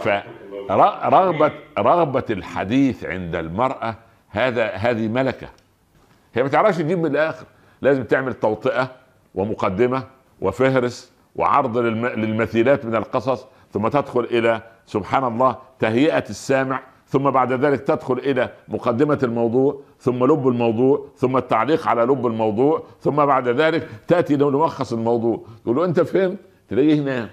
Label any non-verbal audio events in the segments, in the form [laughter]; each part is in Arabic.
فرغبة رغبة الحديث عند المرأة هذا هذه ملكة. هي ما تعرفش تجيب من الآخر. لازم تعمل توطئة ومقدمة وفهرس وعرض للمثيلات من القصص ثم تدخل إلى سبحان الله تهيئة السامع ثم بعد ذلك تدخل إلى مقدمة الموضوع ثم لب الموضوع ثم التعليق على لب الموضوع ثم بعد ذلك تأتي لملخص الموضوع. تقول له أنت فهمت؟ تلاقيه ينام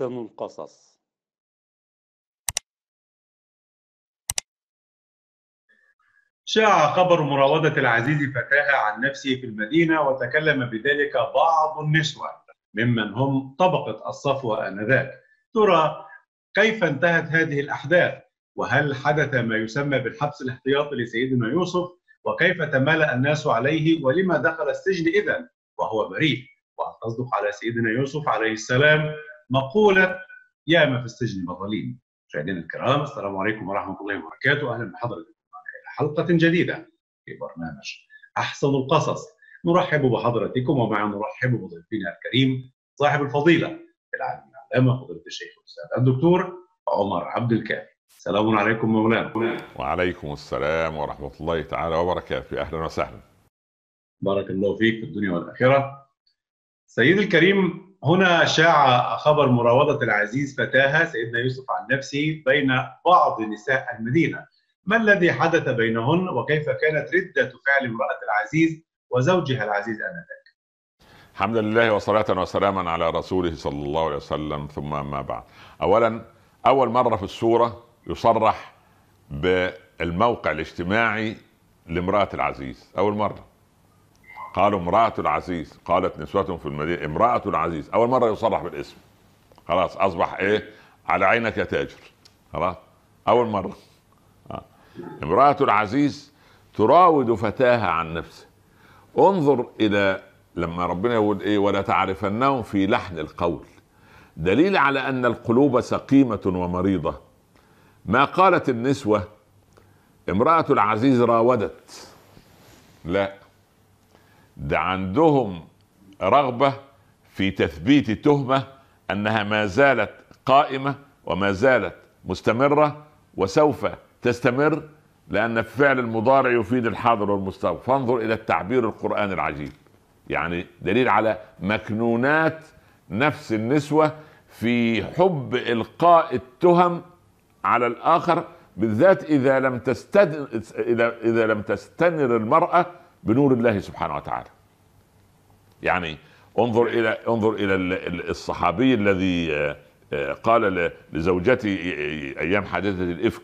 أحسن القصص. شاع خبر مراودة العزيز فتاها عن نفسه في المدينة وتكلم بذلك بعض النسوة ممن هم طبقة الصفوة آنذاك ترى كيف انتهت هذه الأحداث؟ وهل حدث ما يسمى بالحبس الاحتياطي لسيدنا يوسف؟ وكيف تمالأ الناس عليه؟ ولما دخل السجن إذا وهو بريء. وهل تصدق على سيدنا يوسف عليه السلام؟ مقولة يا ما في السجن بطلين مشاهدينا الكرام السلام عليكم ورحمة الله وبركاته. أهلا بحضرتكم إلى حلقة جديدة في برنامج أحسن القصص. نرحب بحضرتكم ومع نرحب بضيفنا الكريم صاحب الفضيلة العالم العلامة فضيلة الشيخ الأستاذ الدكتور عمر عبد الكافي. السلام عليكم مولانا. وعليكم السلام ورحمة الله تعالى وبركاته. أهلا وسهلا. بارك الله فيك في الدنيا والآخرة. سيدي الكريم هنا شاع خبر مراودة العزيز فتاها سيدنا يوسف عن نفسه بين بعض نساء المدينة. ما الذي حدث بينهن وكيف كانت ردة فعل امرأة العزيز وزوجها العزيز آنذاك؟ الحمد لله وصلاة وسلاما على رسوله صلى الله عليه وسلم ثم ما بعد. أولا أول مرة في السورة يصرح بالموقع الاجتماعي لامرأة العزيز. أول مرة. قالوا امرأة العزيز قالت نسوة في المدينة امرأة العزيز أول مرة يصرح بالاسم. خلاص أصبح إيه؟ على عينك يا تاجر. خلاص؟ أول مرة. آه. امرأة العزيز تراود فتاها عن نفسه انظر إلى لما ربنا يقول إيه؟ ولا تعرفنهم في لحن القول. دليل على أن القلوب سقيمة ومريضة. ما قالت النسوة؟ امرأة العزيز راودت. لا. ده عندهم رغبة في تثبيت تهمة أنها ما زالت قائمة وما زالت مستمرة وسوف تستمر لأن الفعل المضارع يفيد الحاضر والمستقبل فانظر إلى التعبير القراني العجيب. يعني دليل على مكنونات نفس النسوة في حب إلقاء التهم على الآخر بالذات إذا لم تستد... اذا إذا لم تستنر المرأة بنور الله سبحانه وتعالى. يعني انظر إلى انظر إلى الصحابي الذي آه، آه، قال لزوجتي أيام حادثة الإفك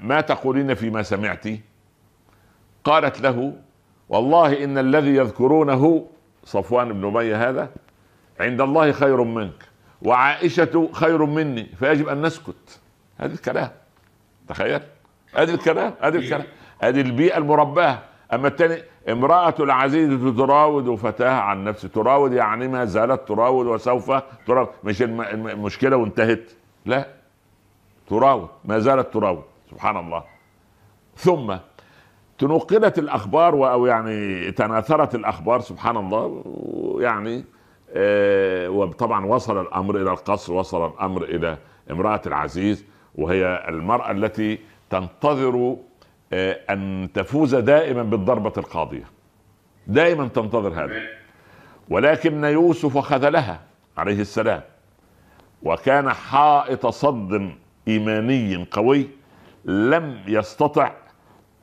ما تقولين فيما سمعت؟ قالت له والله إن الذي يذكرونه صفوان بن أمية هذا عند الله خير منك وعائشة خير مني فيجب أن نسكت. هذا الكلام تخيل. هذا الكلام هذا الكلام. هذه البيئة المرباة. أما الثاني امرأة العزيز تراود فتاها عن نفسه. تراود يعني ما زالت تراود وسوف تراود. مش المشكلة وانتهت. لا. تراود. ما زالت تراود. سبحان الله. ثم تنقلت الأخبار أو يعني تناثرت الأخبار. سبحان الله. يعني آه وطبعا وصل الأمر إلى القصر. وصل الأمر إلى امرأة العزيز. وهي المرأة التي تنتظر أن تفوز دائما بالضربة القاضية. دائما تنتظر هذا. ولكن يوسف خذلها عليه السلام. وكان حائط صد إيماني قوي لم يستطع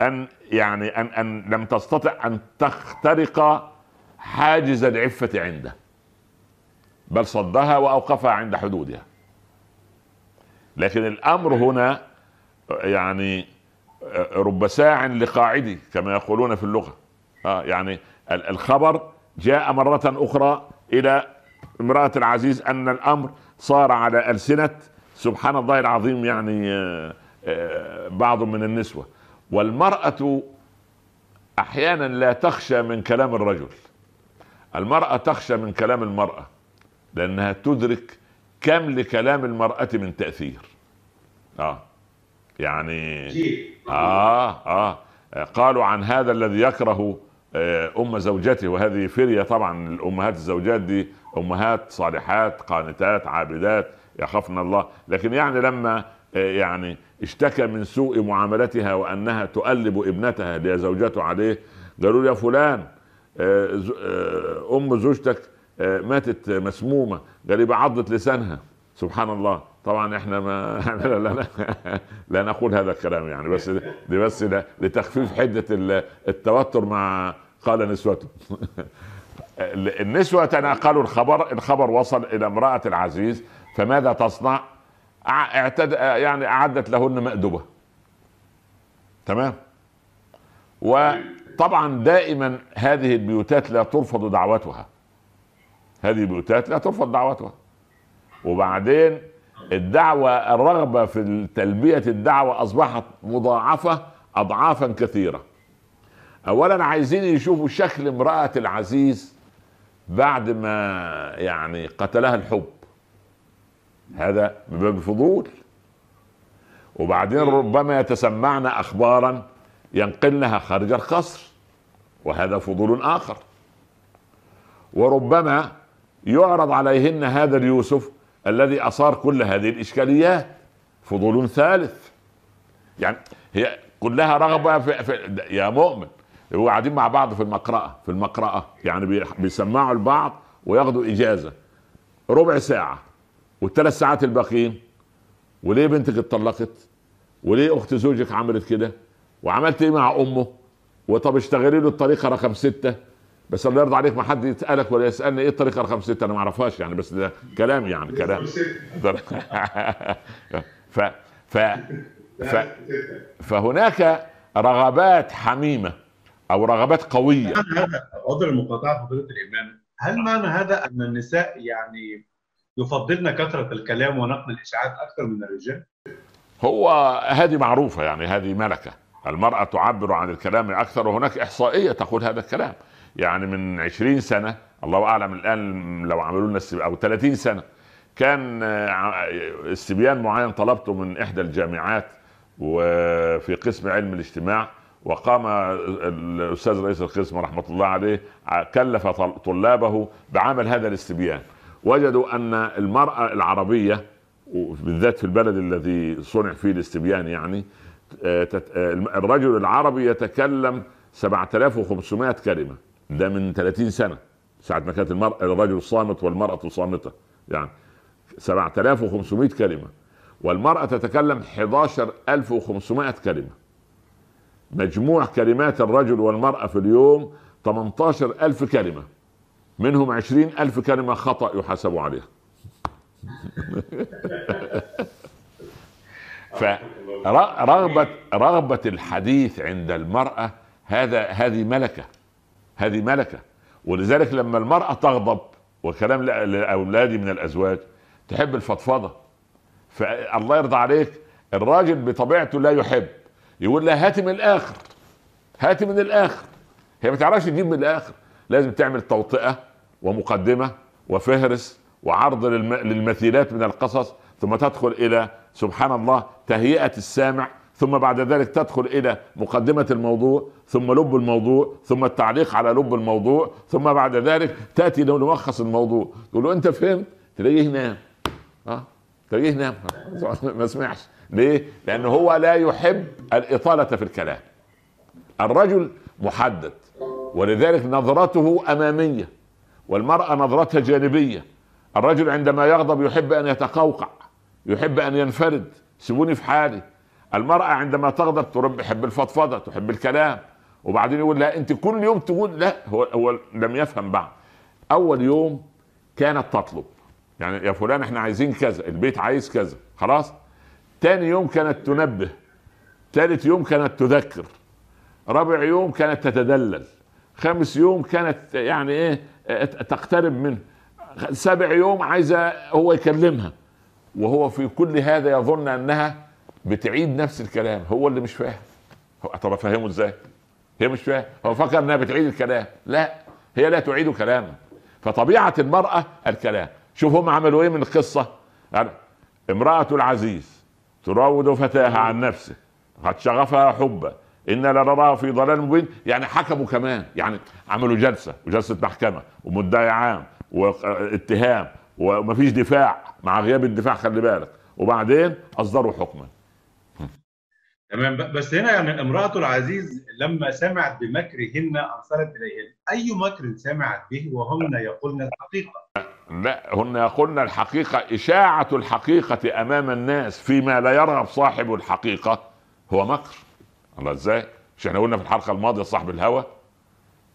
أن يعني أن أن لم تستطع أن تخترق حاجز العفة عنده. بل صدها وأوقفها عند حدودها. لكن الأمر هنا يعني رب ساع لقاعدي كما يقولون في اللغة. آه يعني الخبر جاء مرة أخرى إلى امرأة العزيز أن الأمر صار على ألسنة. سبحان الله العظيم يعني آه، آه، بعض من النسوة. والمرأة أحيانا لا تخشى من كلام الرجل. المرأة تخشى من كلام المرأة لأنها تدرك كم لكلام المرأة من تأثير. آه. يعني آه آه. قالوا عن هذا الذي يكره آه، أم زوجته وهذه فرية طبعا الأمهات الزوجات دي أمهات صالحات قانتات عابدات يخافن الله. لكن يعني لما آه، يعني اشتكى من سوء معاملتها وأنها تؤلب ابنتها اللي زوجته عليه قالوا يا فلان آه، أم زوجتك ماتت مسمومة. قال يبقى عضت لسانها. سبحان الله. طبعا إحنا ما [laughs] لا, لا, لا نقول هذا الكلام يعني بس دي بس لتخفيف حدة التوتر مع قال نسوته [laughs] النسوة تناقلوا الخبر الخبر وصل إلى امرأة العزيز فماذا تصنع؟ اعتد يعني أعدت لهن مأدبة. تمام؟ وطبعا دائما هذه البيوتات لا ترفض دعوتها. هذه البيوتات لا ترفض دعوتها. وبعدين الدعوة الرغبة في تلبية الدعوة أصبحت مضاعفة أضعافا كثيرة. أولا عايزين يشوفوا شكل امرأة العزيز بعد ما يعني قتلها الحب. هذا من باب الفضول وبعدين ربما يتسمعن أخبارا ينقلنها خارج القصر وهذا فضول آخر. وربما يعرض عليهن هذا اليوسف الذي اثار كل هذه الاشكاليات فضول ثالث. يعني هي كلها رغبة في, في يا مؤمن هو قاعدين مع بعض في المقرأة في المقرأة يعني بيسمعوا البعض وياخدوا إجازة. ربع ساعة. والثلاث ساعات الباقيين. وليه بنتك اتطلقت؟ وليه أخت زوجك عملت كده؟ وعملت إيه مع أمه؟ وطب اشتغلي له الطريقة رقم ستة. بس الله يرضى عليك ما حد يسألك ولا يسألني إيه الطريقة رقم ستة؟ أنا ما أعرفهاش يعني بس ده كلام يعني كلام. ف ف ف فهناك رغبات حميمة أو رغبات قوية. عذر المقاطعة فضيلة الإمام. هل معنى هذا أن النساء يعني يفضلن كثرة الكلام ونقل الإشاعات أكثر من الرجال؟ هو هذه معروفة يعني هذه ملكة. المرأة تعبر عن الكلام أكثر وهناك إحصائية تقول هذا الكلام. يعني من 20 سنة الله أعلم الآن لو عملوا لنا أو 30 سنة كان استبيان معين طلبته من إحدى الجامعات وفي قسم علم الاجتماع وقام الأستاذ رئيس القسم رحمة الله عليه كلف طلابه بعمل هذا الاستبيان وجدوا أن المرأة العربية بالذات في البلد الذي صنع فيه الاستبيان يعني الرجل العربي يتكلم 7500 كلمة. ده من 30 سنة ساعة ما كانت المرأة الرجل صامت والمرأة صامتة. يعني 7500 كلمة. والمرأة تتكلم 11500 كلمة. مجموع كلمات الرجل والمرأة في اليوم 18000 كلمة. منهم 20000 كلمة خطأ يحاسب عليها. [laughs] فرغبة رغبة الحديث عند المرأة هذا هذه ملكة. هذه ملكة. ولذلك لما المرأة تغضب وكلام لأولادي من الأزواج تحب الفضفضة. فالله يرضى عليك الراجل بطبيعته لا يحب. يقول لها هاتي من الآخر. هاتي من الآخر. هي ما تعرفش تجيب من الآخر. لازم تعمل توطئة ومقدمة وفهرس وعرض للمثيلات من القصص ثم تدخل إلى سبحان الله تهيئة السامع ثم بعد ذلك تدخل إلى مقدمة الموضوع ثم لب الموضوع ثم التعليق على لب الموضوع ثم بعد ذلك تأتي لملخص الموضوع. تقول له أنت فهمت؟ تلاقيه نام آه تلاقيه نام [laughs] ما سمعش. ليه؟ لأنه هو لا يحب الإطالة في الكلام. الرجل محدد ولذلك نظرته أمامية والمرأة نظرتها جانبية. الرجل عندما يغضب يحب أن يتقوقع يحب أن ينفرد. سيبوني في حالي. المرأة عندما تغضب تحب الفضفضة تحب الكلام. وبعدين يقول لا أنت كل يوم تقول لا هو هو لم يفهم بعد. أول يوم كانت تطلب. يعني يا فلان إحنا عايزين كذا البيت عايز كذا خلاص. تاني يوم كانت تنبه. ثالث يوم كانت تذكر. رابع يوم كانت تتدلل. خامس يوم كانت يعني إيه تقترب منه. سابع يوم عايزة هو يكلمها. وهو في كل هذا يظن أنها بتعيد نفس الكلام هو اللي مش فاهم. طب أفهمه إزاي؟ هي مش فاهم. هو فكر إنها بتعيد الكلام. لا هي لا تعيد كلاما فطبيعة المرأة الكلام. شوف هم عملوا إيه من القصة. يعني امرأة العزيز تراود فتاها عن نفسه. قد شغفها حبا. إنا لنراه في ضلال مبين. يعني حكموا كمان. يعني عملوا جلسة. وجلسة محكمة. ومدعي عام. واتهام. ومفيش دفاع. مع غياب الدفاع خلي بالك. وبعدين أصدروا حكما. تمام. بس هنا يعني امرأة العزيز لما سمعت بمكرهن أرسلت إليهن. أي مكر سمعت به وهن يقولن الحقيقة؟ لا هن يقولن الحقيقة. إشاعة الحقيقة أمام الناس فيما لا يرغب صاحب الحقيقة هو مكر. الله إزاي؟ مش إحنا قلنا في الحلقة الماضية صاحب الهوى؟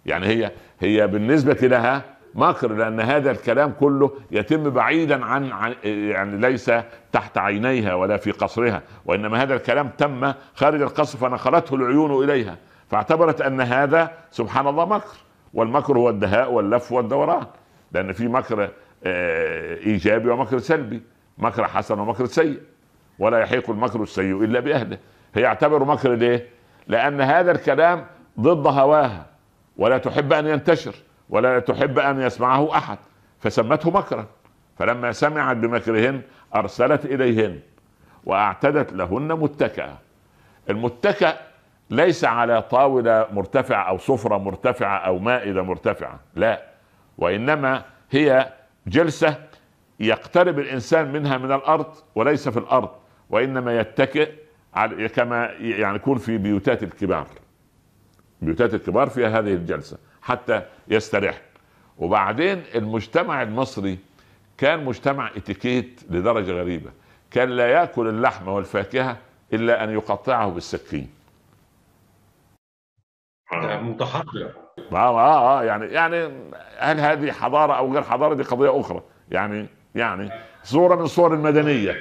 يعني هي هي بالنسبة لها مكر لأن هذا الكلام كله يتم بعيدا عن, عن يعني ليس تحت عينيها ولا في قصرها وإنما هذا الكلام تم خارج القصر فنقلته العيون إليها. فاعتبرت أن هذا سبحان الله مكر والمكر هو الدهاء واللف والدوران لأن في مكر آه، إيجابي ومكر سلبي مكر حسن ومكر سيء ولا يحيق المكر السيء إلا بأهله. هي اعتبروا مكر ليه؟ لأن هذا الكلام ضد هواها ولا تحب أن ينتشر. ولا تحب أن يسمعه أحد. فسمته مكرا. فلما سمعت بمكرهن أرسلت إليهن وأعتدت لهن متكئة. المتكأ ليس على طاولة مرتفعة أو سفرة مرتفعة أو مائدة مرتفعة لا. وإنما هي جلسة يقترب الإنسان منها من الأرض وليس في الأرض وإنما يتكئ كما يعني يكون في بيوتات الكبار. بيوتات الكبار فيها هذه الجلسة. حتى يستريح وبعدين المجتمع المصري كان مجتمع اتيكيت لدرجة غريبة. كان لا يأكل اللحم والفاكهة إلا أن يقطعه بالسكين. متحضر. آه, آه, آه يعني يعني هل هذه حضارة أو غير حضارة؟ دي قضية أخرى. يعني يعني صورة من صور المدنية.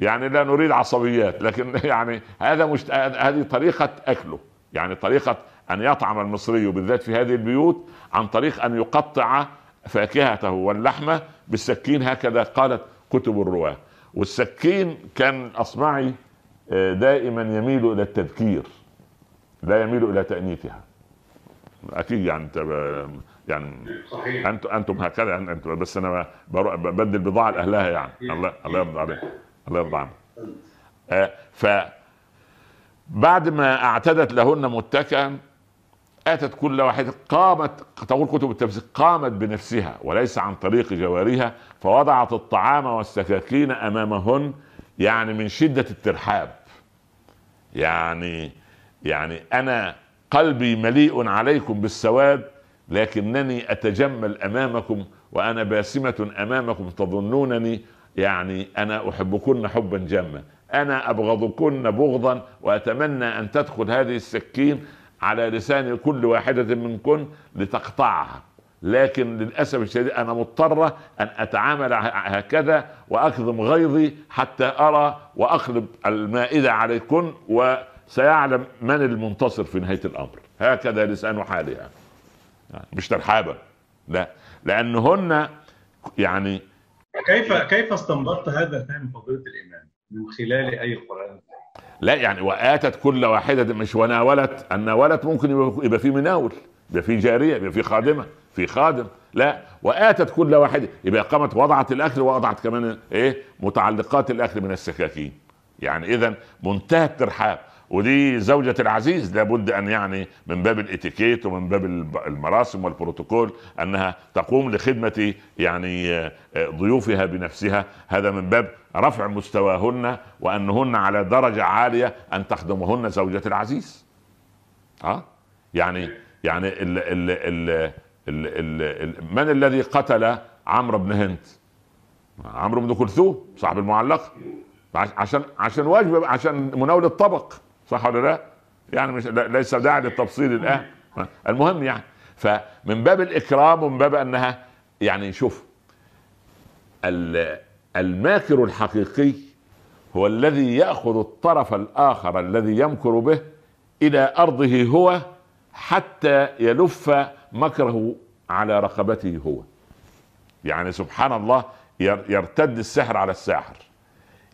يعني لا نريد عصبيات لكن [laughs] يعني هذا مشت... هذه طريقة أكله. يعني طريقة أن يطعم المصري بالذات في هذه البيوت عن طريق أن يقطع فاكهته واللحمة بالسكين هكذا قالت كتب الرواة. والسكين كان أصمعي آه، دائما يميل إلى التذكير لا يميل إلى تأنيثها. أكيد يعني يعني صحيح. أنتم أنتم هكذا أنتم بس أنا بدل بضاعة لأهلها يعني. الله الله يرضى عليك. الله يرضى عنك. آه ف بعد ما أعتدت لهن متكئا أتت كل واحدة قامت تقول كتب التفسير قامت بنفسها وليس عن طريق جوارها فوضعت الطعام والسكاكين أمامهن يعني من شدة الترحاب. يعني يعني أنا قلبي مليء عليكم بالسواد لكنني أتجمل أمامكم وأنا باسمة أمامكم تظنونني يعني أنا أحبكن حبا جما أنا أبغضكن بغضا وأتمنى أن تدخل هذه السكين على لسان كل واحدة منكن لتقطعها. لكن للأسف الشديد أنا مضطره أن أتعامل هكذا واكظم غيظي حتى أرى واقلب المائدة عليكن وسيعلم من المنتصر في نهاية الأمر. هكذا لسان حالها. مش ترحابا. لا. لأنهن يعني كيف كيف استنبطت هذا الفهم فضيلة الإمام من خلال أي القران لا يعني وآتت كل واحدة مش وناولت الناولت ممكن يبقى في مناول يبقى في جارية يبقى في خادمة في خادم. لا وآتت كل واحدة يبقى قامت وضعت الأكل ووضعت كمان إيه؟ متعلقات الأكل من السكاكين. يعني اذا منتهى الترحاب. ودي زوجة العزيز لابد أن يعني من باب الإتيكيت ومن باب المراسم والبروتوكول أنها تقوم لخدمة يعني آه، ضيوفها بنفسها. هذا من باب رفع مستواهن وأنهن على درجة عالية أن تخدمهن زوجة العزيز ها آه؟ يعني يعني ال ال ال ال ال من الذي قتل عمرو بن هند عمرو بن كلثوم صاحب المعلقة عشان عشان واجب عشان مناولة طبق صح ولا لا؟ يعني مش ليس داعي للتفصيل الآن المهم يعني فمن باب الإكرام ومن باب أنها يعني شوف الماكر الحقيقي هو الذي يأخذ الطرف الآخر الذي يمكر به إلى أرضه هو حتى يلف مكره على رقبته هو. يعني سبحان الله يرتد السحر على الساحر.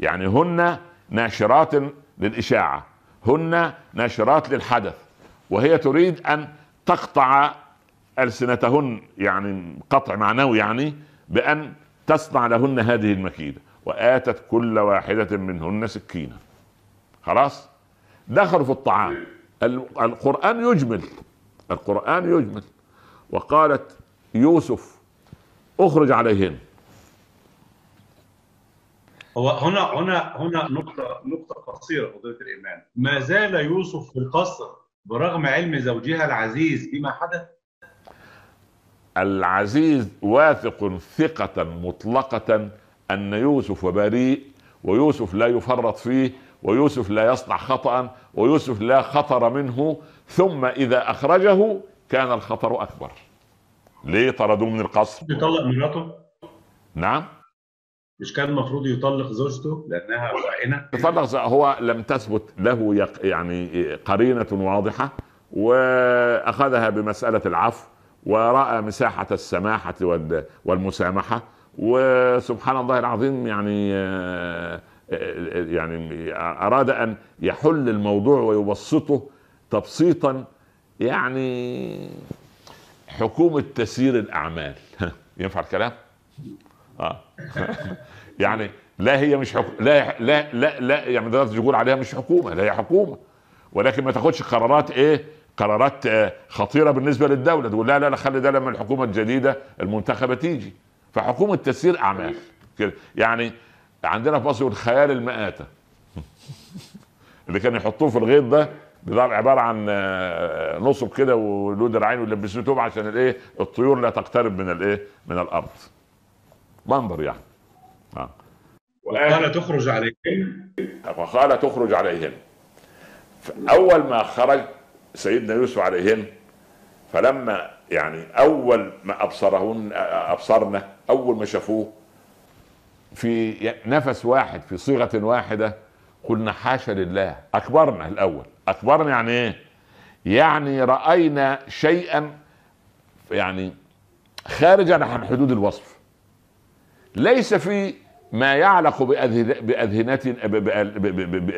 يعني هن ناشرات للإشاعة هن ناشرات للحدث وهي تريد أن تقطع ألسنتهن يعني قطع معنوي يعني بأن تصنع لهن هذه المكيدة وآتت كل واحدة منهن سكينة. خلاص؟ دخلوا في الطعام. القرآن يجمل. القرآن يجمل. وقالت يوسف اخرج عليهن. هو هنا هنا هنا نقطة نقطة قصيرة فضيلة الإمام ما زال يوسف في القصر برغم علم زوجها العزيز بما حدث؟ العزيز واثق ثقة مطلقة أن يوسف بريء ويوسف لا يفرط فيه ويوسف لا يصنع خطأ ويوسف لا خطر منه ثم إذا أخرجه كان الخطر أكبر. ليه طردوه من القصر؟ يطلق مراته؟ نعم. مش كان المفروض يطلق زوجته لأنها خائنه يطلق هو لم تثبت له يعني قرينة واضحة وأخذها بمسألة العفو ورأى مساحة السماحة والمسامحة وسبحان الله العظيم يعني يعني أراد أن يحل الموضوع ويبسطه تبسيطا يعني حكومة تسيير الأعمال. [laughs] ينفع الكلام؟ آه. [laughs] يعني لا هي مش حكومة لا لا لا لا يعني تقدر تقول عليها مش حكومة لا هي حكومة. ولكن ما تاخدش قرارات إيه؟ قرارات آه، خطيرة بالنسبة للدولة تقول لا لا لا خلي ده لما الحكومة الجديدة المنتخبة تيجي. فحكومة تسيير أعمال كده. يعني عندنا في مصر الخيال المآتة. [laughs] اللي كانوا يحطوه في الغيط ده بيبقى عبارة عن آه، نصب كده وله دراعين ويلبسوه توب عشان الإيه؟ الطيور لا تقترب من الإيه؟ من الأرض. منظر يعني. آه. وقال تخرج عليهن وقال تخرج عليهن اول ما خرج سيدنا يوسف عليهن فلما يعني أول ما أبصرهن أبصرنا أول ما شافوه في نفس واحد في صيغة واحدة قلنا حاشا لله أكبرنا الأول. أكبرنا يعني إيه؟ يعني رأينا شيئا يعني خارجا عن حدود الوصف. ليس في ما يعلق بأذهنتنا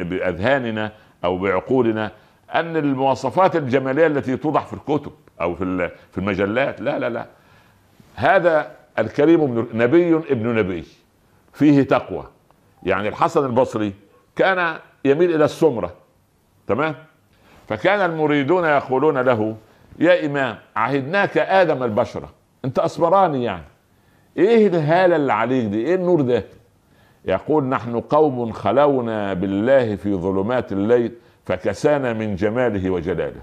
بأذهاننا أو بعقولنا أن المواصفات الجمالية التي توضع في الكتب أو في في المجلات لا لا لا. هذا الكريم نبي ابن نبي. فيه تقوى. يعني الحسن البصري كان يميل إلى السمرة. تمام؟ فكان المريدون يقولون له يا إمام عهدناك آدم البشرة. أنت أسمراني يعني. إيه الهاله اللي عليك دي؟ إيه النور ده؟ يقول نحن قوم خلونا بالله في ظلمات الليل فكسانا من جماله وجلاله.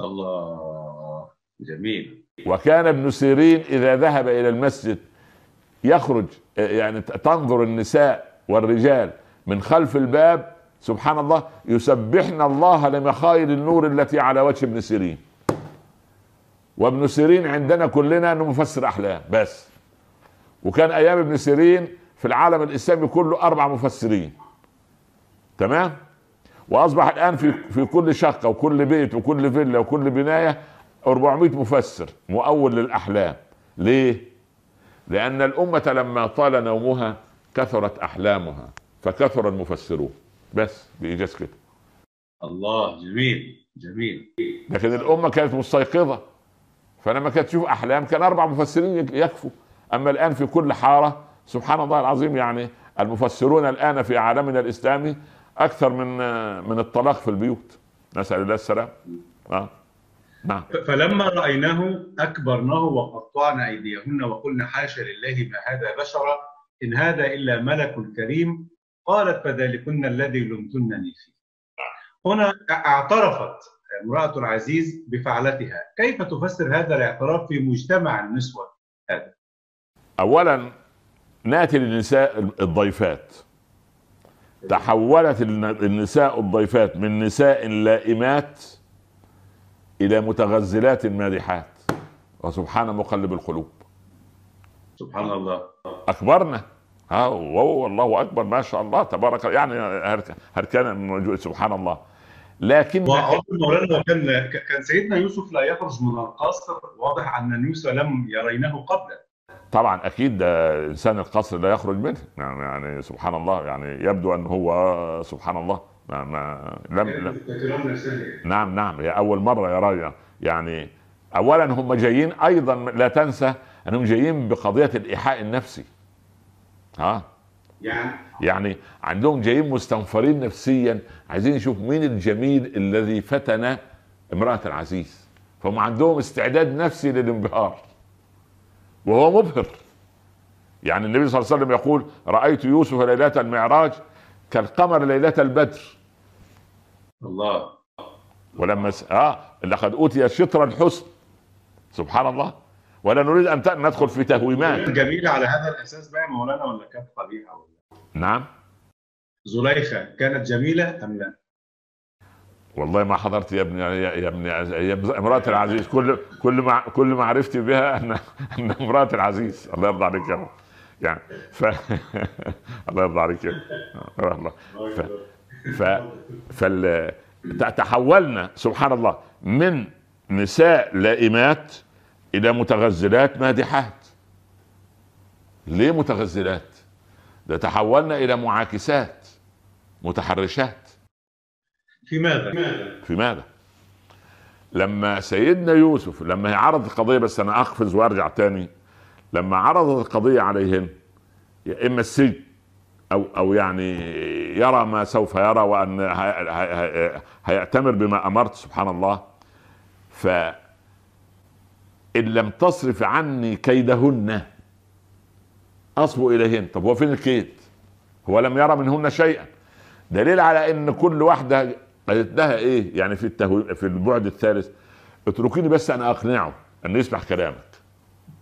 الله جميل. وكان ابن سيرين إذا ذهب إلى المسجد يخرج يعني تنظر النساء والرجال من خلف الباب سبحان الله يسبحن الله لمخايل النور التي على وجه ابن سيرين. وابن سيرين عندنا كلنا إنه مفسر أحلام بس. وكان أيام ابن سيرين في العالم الإسلامي كله أربع مفسرين. تمام؟ وأصبح الآن في في كل شقة وكل بيت وكل فيلا وكل بناية 400 مفسر مؤول للأحلام. ليه؟ لأن الأمة لما طال نومها كثرت أحلامها فكثر المفسرون. بس بايجاز كده. الله جميل جميل. لكن الأمة كانت مستيقظة. فلما كانت تشوف أحلام كان أربع مفسرين يكفوا. أما الآن في كل حارة سبحان الله العظيم يعني المفسرون الآن في عالمنا الإسلامي أكثر من من الطلاق في البيوت. نسأل الله السلام آه. نعم. فلما رأيناه أكبرناه وقطعنا أيديهن وقلنا حاشا لله ما هذا بشرا إن هذا إلا ملك كريم. قالت فذلكن الذي لمتنني فيه. هنا اعترفت امرأة العزيز بفعلتها. كيف تفسر هذا الاعتراف في مجتمع النسوة هذا؟ أولا نأتي للنساء الضيفات. تحولت النساء الضيفات من نساء لائمات إلى متغزلات مادحات. وسبحان مقلب القلوب. سبحان الله. أكبرنا. ها والله أكبر ما شاء الله تبارك يعني هركان سبحان الله. لكن مولانا كان كان سيدنا يوسف لا يخرج من القصر واضح أن نوسى لم يرينه قبله. طبعا أكيد ده إنسان القصر لا يخرج منه. يعني, يعني سبحان الله يعني يبدو أن هو سبحان الله. ما, ما لم, لم. نعم نعم هي أول مرة يرى يعني اولا هم جايين أيضا لا تنسى أنهم جايين بقضية الإيحاء النفسي. ها؟ يعني؟ يعني عندهم جايين مستنفرين نفسيا عايزين يشوف مين الجميل الذي فتن امرأة العزيز. فهم عندهم استعداد نفسي للانبهار. وهو مبهر. يعني النبي صلى الله عليه وسلم يقول رأيت يوسف ليلة المعراج كالقمر ليلة البدر. الله. ولما س... آه لقد أوتي شطر الحسن. سبحان الله. ولا نريد أن ندخل في تهويمات. جميله على هذا الاساس بقى مولانا ولا كانت قبيحة ولا؟ نعم. زليخة كانت جميلة أم لا؟ والله ما حضرت يا ابني يا ابني يا امراه العزيز. كل كل ما كل معرفتي بها ان أن امراه العزيز. الله يرضى عليك يا رب. يعني ف [laughs] الله يرضى عليك يا الله. ف ف فال تحولنا سبحان الله من نساء لائمات إلى متغزلات مادحات. ليه متغزلات؟ ده تحولنا إلى معاكسات متحرشات. في ماذا؟ في ماذا؟ لما سيدنا يوسف لما عرض القضية بس أنا أقفز وأرجع تاني. لما عرضت القضية عليهن يا إما السجن أو أو يعني يرى ما سوف يرى وأن هيأتمر بما أمرت سبحان الله. ف إن لم تصرف عني كيدهن أصبو إليهن. طب هو فين الكيد؟ هو لم يرى منهن شيئا. دليل على إن كل واحدة قالت لها إيه؟ يعني في التهو... في البعد الثالث. اتركيني بس أنا أقنعه ان يسمع كلامك.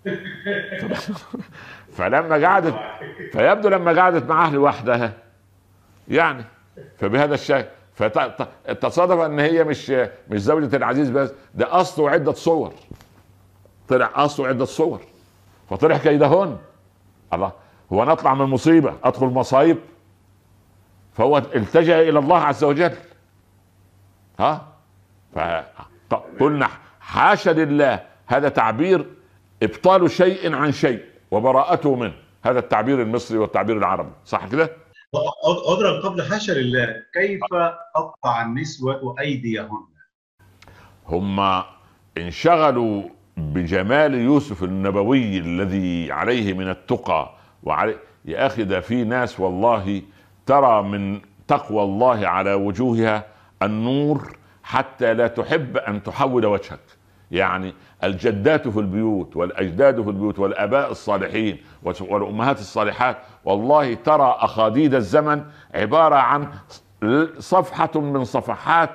[laughs] فلما قعدت فيبدو لما قعدت مع أهل وحدها. يعني فبهذا الشكل فتصادف إن هي مش مش زوجة العزيز بس ده أصله عدة صور. طلع أصله عدة صور. فطلع كيدهن الله. هو نطلع من مصيبة أدخل مصايب. فهو التجأ إلى الله عز وجل. ها؟ فقلنا حاشا لله هذا تعبير إبطال شيء عن شيء وبراءته منه هذا التعبير المصري والتعبير العربي صح كده؟ أضرب قبل حاشا لله كيف قطع النسوة أيديهن؟ هم انشغلوا بجمال يوسف النبوي الذي عليه من التقى وعلي يا أخي ده في ناس والله ترى من تقوى الله على وجوهها النور حتى لا تحب أن تحول وجهك. يعني الجدات في البيوت والأجداد في البيوت والآباء الصالحين والأمهات الصالحات والله ترى أخاديد الزمن عبارة عن صفحة من صفحات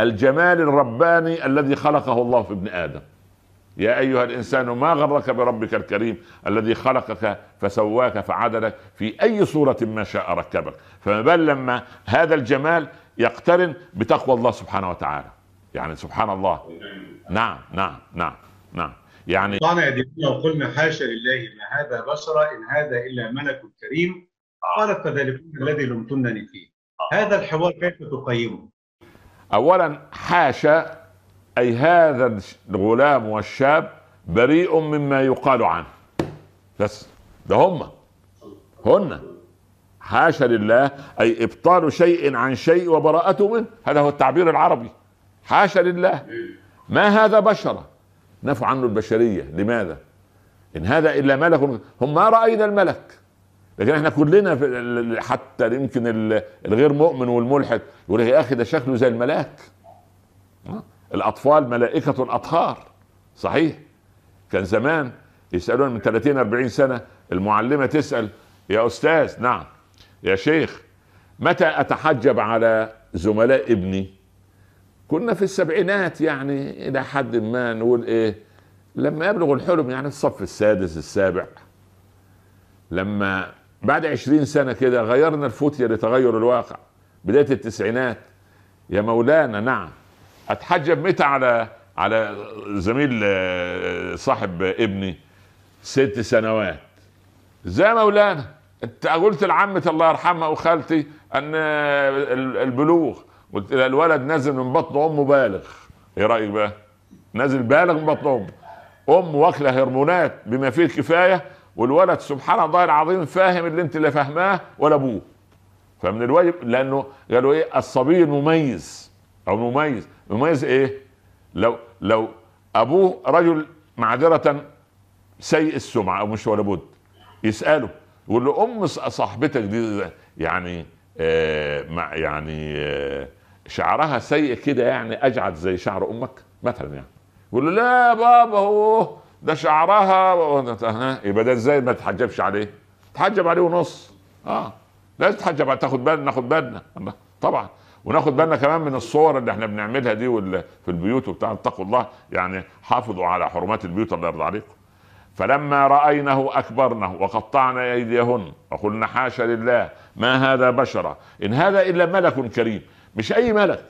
الجمال الرباني الذي خلقه الله في ابن آدم. يا أيها الإنسان ما غرك بربك الكريم الذي خلقك فسواك فعدلك؟ في أي صورة ما شاء ركبك. فما بال لما هذا الجمال يقترن بتقوى الله سبحانه وتعالى. يعني سبحان الله. نعم نعم نعم نعم. يعني طبعا يا لو قلنا حاشا لله ما هذا بشر إن هذا إلا ملك كريم قالت فذلكم الذي لمتنني فيه. هذا الحوار كيف تقيمه؟ اولا حاشا أي هذا الغلام والشاب بريء مما يقال عنه. بس ده هم. هن. حاشا لله أي إبطال شيء عن شيء وبراءته منه. هذا هو التعبير العربي. حاشا لله. ما هذا بشرا؟ نفوا عنه البشرية. لماذا؟ إن هذا إلا ملك. هم ما رأينا الملك. لكن إحنا كلنا حتى يمكن الغير مؤمن والملحد يقول يا أخي ده شكله زي الملاك. الأطفال ملائكة أطهار. صحيح؟ كان زمان يسألون من 30 40 سنة المعلمة تسأل يا أستاذ نعم. يا شيخ متى أتحجب على زملاء ابني؟ كنا في السبعينات يعني إلى حد ما نقول إيه لما يبلغ الحلم يعني الصف السادس السابع. لما بعد عشرين سنة كده غيرنا الفتية لتغير الواقع. بداية التسعينات. يا مولانا نعم. أتحجب متى على على زميل آه، صاحب ابني؟ ست سنوات. زي مولانا؟ قلت لعمة الله يرحمها وخالتي ان البلوغ. قلت الولد نازل من بطن أمه بالغ. إيه رأيك بقى؟ نازل بالغ من بطن أمه. أم واكلة هرمونات بما فيه الكفاية والولد سبحان الله العظيم فاهم اللي انت لا فاهماه ولا أبوه. فمن الواجب لأنه قالوا إيه؟ الصبي المميز أو مميز. مميز إيه؟ لو لو أبوه رجل معذرة سيء السمعة أو مش ولا بد. يسأله. يقول له ام صاحبتك دي يعني آه يعني آه شعرها سيء كده يعني أجعد زي شعر أمك مثلا يعني. يقول له لا بابا هو ده شعرها يبقى ده إزاي ما تحجبش عليه؟ تحجب عليه ونص. آه لازم تحجب تاخد بالنا ناخد بالنا. طبعا. وناخد بالنا كمان من الصور اللي إحنا بنعملها دي في البيوت وبتاع اتقوا الله يعني حافظوا على حرمات البيوت الله يرضى عليكم. فلما رأينه أكبرنه وقطعنا أيديهن وقلنا حاشا لله ما هذا بشرا إن هذا إلا ملك كريم. مش أي ملك.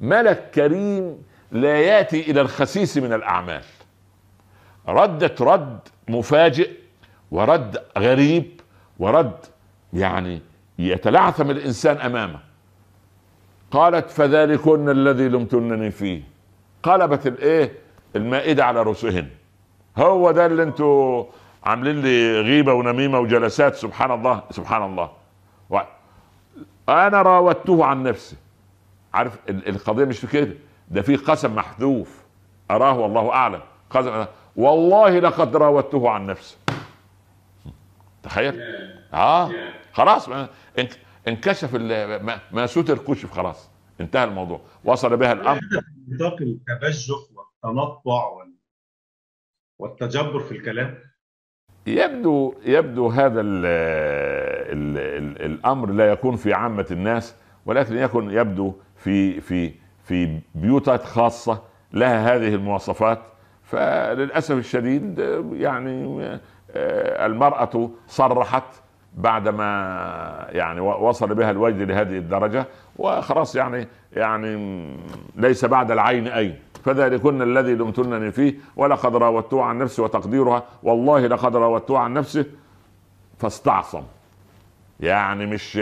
ملك كريم لا يأتي إلى الخسيس من الأعمال. ردت رد مفاجئ ورد غريب ورد يعني يتلعثم الإنسان أمامه. قالت فذلكن الذي لمتنني فيه. قلبت الإيه؟ المائدة على رؤوسهن. هو ده اللي أنتوا عاملين لي غيبة ونميمة وجلسات. سبحان الله سبحان الله. و... أنا راودته عن نفسي. عارف القضية مش في كده. ده في قسم محذوف. أراه والله أعلم. قسم والله لقد راودته عن نفسه تخيل. آه. خلاص. انكشف ما, ما ستر كشف خلاص. انتهى الموضوع. وصل بها الأمر. [laughs] نطاق التبجح والتنطع والتجبر في الكلام. يبدو يبدو هذا ال ال ال الأمر لا يكون في عامة الناس ولكن يكون يبدو في في في بيوتات خاصة لها هذه المواصفات. فللأسف الشديد يعني المرأة صرحت بعدما يعني وصل بها الوجد لهذه الدرجة وخلاص يعني يعني ليس بعد العين اين فذلكن الذي لمتنني فيه ولقد راودته عن نفسي وتقديرها والله لقد راودته عن نفسه فاستعصم. يعني مش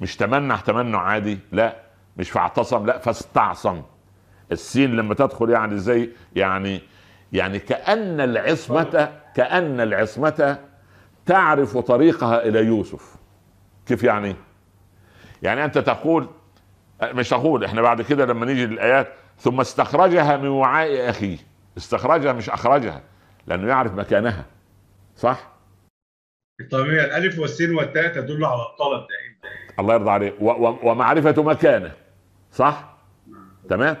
مش تمنع تمنع عادي لا. مش فاعتصم لا فاستعصم. السين لما تدخل يعني زي يعني يعني كأن العصمة كأن العصمة تعرف طريقها إلى يوسف. كيف يعني؟ يعني أنت تقول مش تقول إحنا بعد كده لما نيجي للآيات ثم استخرجها من وعاء أخيه استخرجها مش أخرجها لأنه يعرف مكانها. صح؟ طبيعي. الألف والسين والتاء تدل على الطلب دائما. الله يرضى عليك. ومعرفة مكانه. صح؟ تمام؟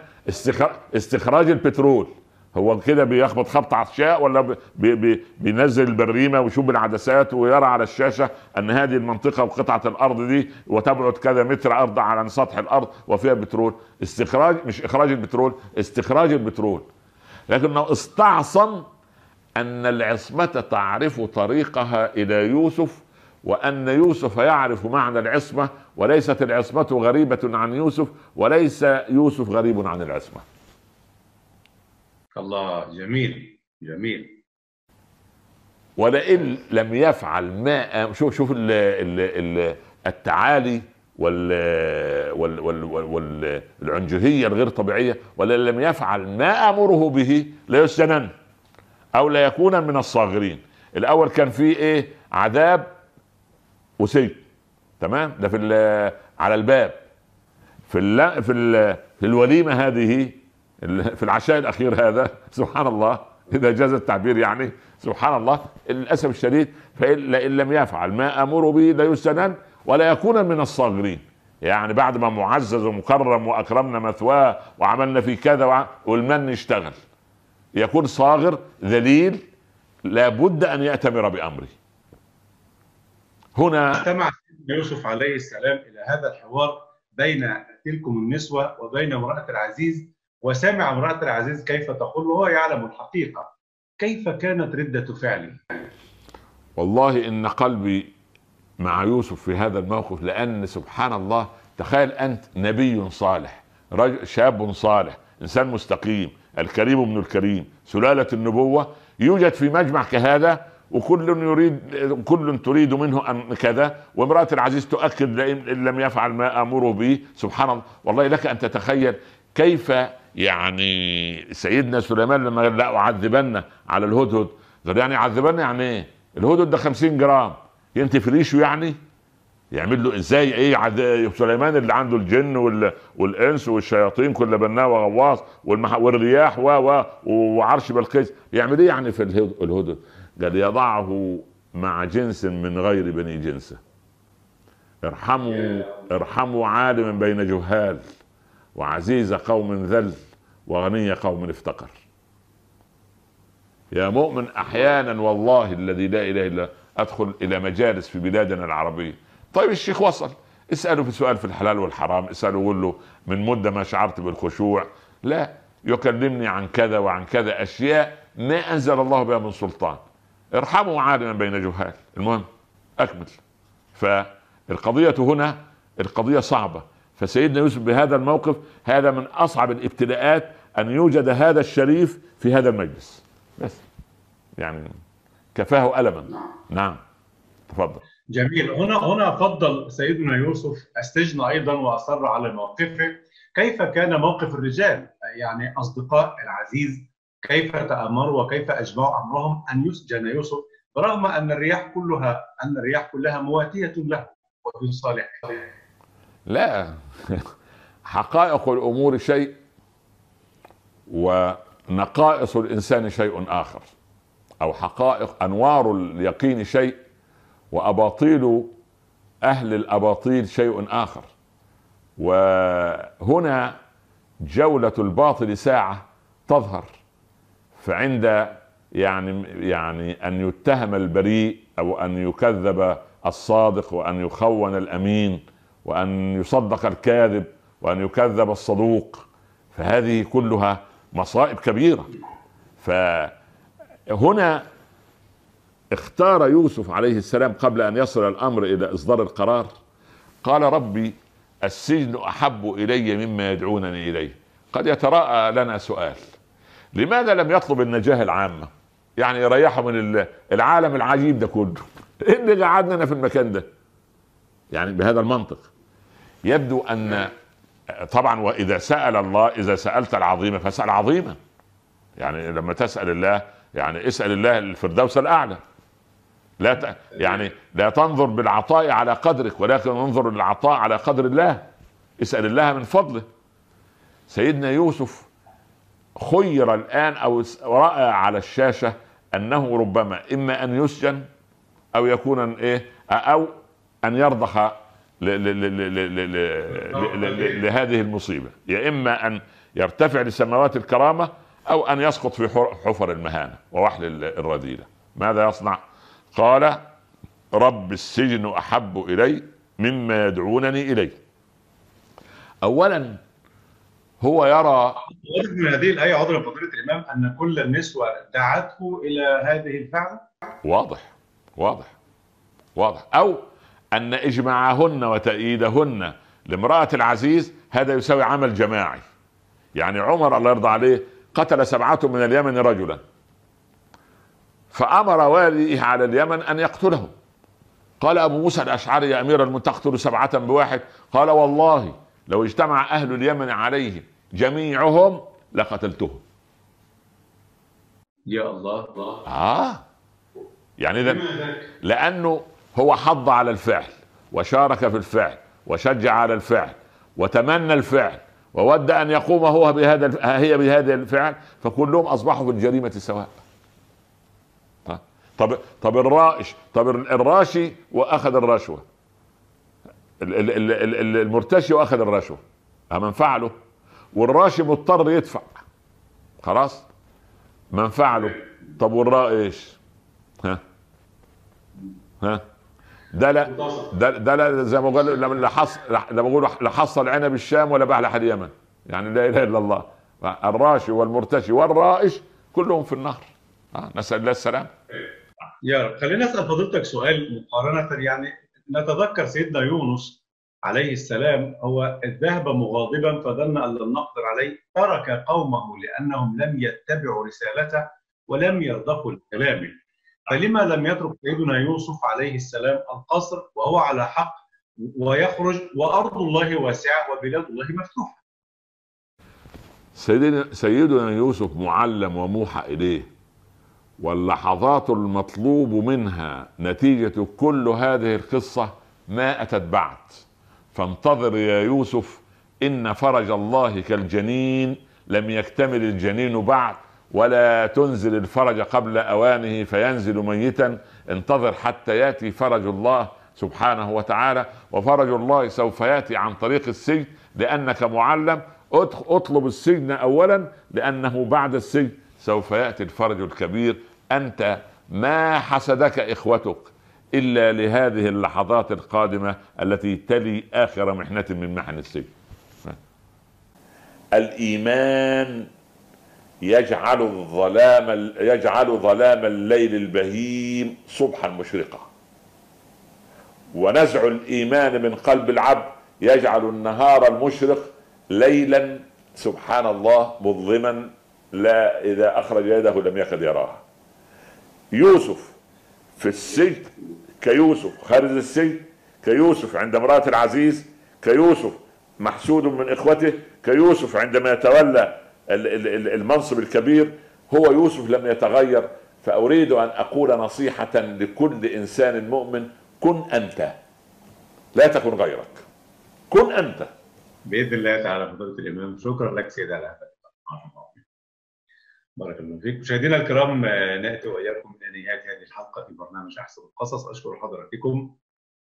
استخراج البترول. هو كده بيخبط خبط عشاء ولا بي بي بينزل البريمة ويشوف بالعدسات ويرى على الشاشة أن هذه المنطقة وقطعة الأرض دي وتبعد كذا متر أرض عن سطح الأرض وفيها بترول. استخراج مش إخراج البترول استخراج البترول. لكنه استعصم أن العصمة تعرف طريقها إلى يوسف وأن يوسف يعرف معنى العصمة وليست العصمة غريبة عن يوسف وليس يوسف غريب عن العصمة. الله. جميل جميل. ولئن لم يفعل ما شوف شوف ال ال ال التعالي وال وال وال وال والعنجهيه الغير طبيعية. ولئن لم يفعل ما أمره به ليسجنن أو ليكون من الصاغرين. الأول كان فيه إيه؟ عذاب وسجن. تمام؟ ده في على الباب. في في في الوليمة هذه في العشاء الأخير هذا سبحان الله إذا جاز التعبير يعني سبحان الله للأسف الشديد فان لم يفعل ما أمر به ليسجنن ولا يكون من الصاغرين. يعني بعد ما معزز ومكرم وأكرمنا مثواه وعملنا في كذا والمن يشتغل يكون صاغر ذليل لابد أن يأتمر بأمره. هنا استمع يوسف عليه السلام إلى هذا الحوار بين تلكم النسوة وبين امراه العزيز وسمع امرأة العزيز كيف تقول وهو يعلم الحقيقة. كيف كانت ردة فعله والله إن قلبي مع يوسف في هذا الموقف لأن سبحان الله تخيل أنت نبي صالح رجل شاب صالح إنسان مستقيم الكريم من الكريم سلالة النبوة يوجد في مجمع كهذا وكل يريد كل تريد منه أن كذا وامرأة العزيز تؤكد ان لم يفعل ما أمره به سبحان الله. والله لك أن تتخيل كيف يعني سيدنا سليمان لما قال لا أعذبن على الهدهد. قال يعني عذبن يعني إيه؟ الهدهد ده 50 جرام. ينتي فريشه يعني؟ يعمل له إزاي؟ إيه عد... سليمان اللي عنده الجن وال... والإنس والشياطين كل بناه وغواص والمح... والرياح و و وعرش بلقيس. يعمل إيه يعني في الهدهد؟ قال يضعه مع جنس من غير بني جنسه. ارحموا ارحموا عالما بين جهال. وعزيز قوم ذل وغني قوم افتقر. يا مؤمن أحيانا والله الذي لا إله إلا أدخل إلى مجالس في بلادنا العربية. طيب الشيخ وصل اسأله في سؤال في الحلال والحرام اسأله قول له من مدة ما شعرت بالخشوع. لا يكلمني عن كذا وعن كذا أشياء ما أنزل الله بها من سلطان. ارحموا عالما بين جهال. المهم أكمل. فالقضية هنا القضية صعبة. فسيدنا يوسف بهذا الموقف هذا من أصعب الابتلاءات أن يوجد هذا الشريف في هذا المجلس. بس. يعني كفاه ألما. نعم. تفضل. جميل. هنا هنا فضل سيدنا يوسف السجن أيضا وأصر على موقفه. كيف كان موقف الرجال؟ يعني أصدقاء العزيز كيف تامروا وكيف اجمعوا أمرهم أن يسجن يوسف؟ برغم أن الرياح كلها أن الرياح كلها مواتية له وفي صالحه. لا. حقائق الأمور شيء ونقائص الإنسان شيء آخر أو حقائق أنوار اليقين شيء وأباطيل أهل الأباطيل شيء آخر. وهنا جولة الباطل ساعة تظهر فعند يعني يعني أن يتهم البريء أو أن يكذب الصادق وأن يخون الأمين وأن يصدق الكاذب وأن يكذب الصدوق فهذه كلها مصائب كبيرة. فهنا اختار يوسف عليه السلام قبل أن يصل الأمر إلى إصدار القرار قال ربي السجن أحب إلي مما يدعونني إليه. قد يتراءى لنا سؤال لماذا لم يطلب النجاة العامه يعني يريحه من العالم العجيب ده كله. إيه اللي قعدنا في المكان ده؟ يعني بهذا المنطق. يبدو أن طبعا وإذا سأل الله إذا سألت العظيم فاسأل عظيما. يعني لما تسأل الله يعني اسأل الله الفردوس الأعلى. لا ت... يعني لا تنظر بالعطاء على قدرك ولكن انظر للعطاء على قدر الله. اسأل الله من فضله. سيدنا يوسف خير الآن أو رأى على الشاشة أنه ربما إما أن يسجن أو يكون إيه أو أن يرضخ لهذه المصيبة. يا إما أن يرتفع لسماوات الكرامة أو أن يسقط في حفر المهانة ووحل الرذيلة. ماذا يصنع؟ قال رب السجن أحب إلي مما يدعونني إليه. اولا هو يرى من هذه الآية عذر فضيلة الإمام أن كل النسوة دعته إلى هذه الفعل؟ واضح واضح واضح. أو أن إجماعهن وتأييدهن لامرأة العزيز هذا يساوي عمل جماعي. يعني عمر الله يرضى عليه قتل سبعة من اليمن رجلا. فأمر واليه على اليمن أن يقتله قال أبو موسى الأشعري يا أمير المؤمنين تقتل سبعة بواحد. قال والله لو اجتمع أهل اليمن عليه جميعهم لقتلتهم. يا الله آه. يعني إذا لأنه هو حض على الفعل وشارك في الفعل وشجع على الفعل وتمنى الفعل وود أن يقوم هو بهذا هي بهذا الفعل فكلهم أصبحوا في الجريمة سواء. طب طب الرائش طب الراشي وأخذ الرشوة. المرتشي وأخذ الرشوة. من فعله؟ والراشي مضطر يدفع. خلاص؟ من فعله؟ طب والرائش؟ ها؟ ها؟ ده لا ده ده لا زي ما قال لما حص لما بقول لا حصل عنب الشام ولا بحلح اليمن يعني لا إله إلا الله. الراشي والمرتشي والرائش كلهم في النهر. آه نسأل الله السلام يا رب. خلينا أسأل فضيلتك سؤال مقارنة يعني نتذكر سيدنا يونس عليه السلام هو ذهب مغاضبا فظن أن لم نقدر عليه ترك قومه لأنهم لم يتبعوا رسالته ولم يرضخوا لكلامه فلما لم يترك سيدنا يوسف عليه السلام القصر وهو على حق ويخرج وأرض الله واسعة وبلاد الله مفتوحة. سيدنا سيدنا يوسف معلم وموحى إليه واللحظات المطلوب منها نتيجة كل هذه القصة ما أتت بعد. فانتظر يا يوسف إن فرج الله كالجنين لم يكتمل الجنين بعد. ولا تنزل الفرج قبل أوانه فينزل ميتا. انتظر حتى يأتي فرج الله سبحانه وتعالى وفرج الله سوف يأتي عن طريق السجن لأنك معلم. اطلب السجن اولا لأنه بعد السجن سوف يأتي الفرج الكبير. أنت ما حسدك إخوتك إلا لهذه اللحظات القادمة التي تلي آخر محنة من محن السجن. الإيمان يجعل الظلام يجعل ظلام الليل البهيم صبحا مشرقا. ونزع الإيمان من قلب العبد يجعل النهار المشرق ليلا سبحان الله مظلما لا إذا أخرج يده لم يكد يراها. يوسف في السجن كيوسف خارج السجن كيوسف عند امرأة العزيز كيوسف محسود من إخوته كيوسف عندما يتولى المنصب الكبير هو يوسف لم يتغير فأريد أن أقول نصيحة لكل إنسان مؤمن كن أنت. لا تكن غيرك. كن أنت. بإذن الله تعالى فضيلة الإمام شكرا لك سيدي على بارك الله فيك. مشاهدينا الكرام نأتي وإياكم إلى نهاية هذه الحلقة في برنامج أحسن القصص. أشكر حضراتكم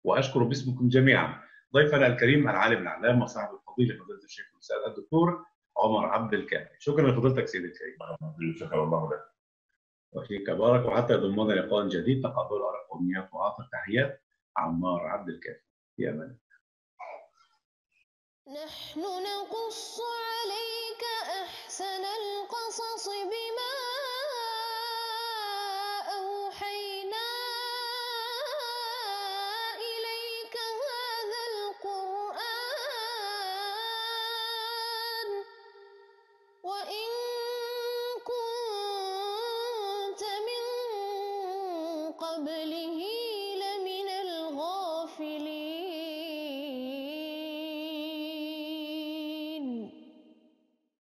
وأشكر باسمكم جميعا. ضيفنا الكريم العالم الإعلام وصاحب الفضيلة فضيلة الشيخ الأستاذ الدكتور عمر عبد الكافي. شكرا لفضيلتك سيدي الكريم. شكرا الله لك. وفيك بارك وحتى يضمنا لقاء جديد. تقبل على أمنيات واعطى تحيات. عمار عبد الكافي. في أمان نحن نقص عليك أحسن القصص بما اوحينا is.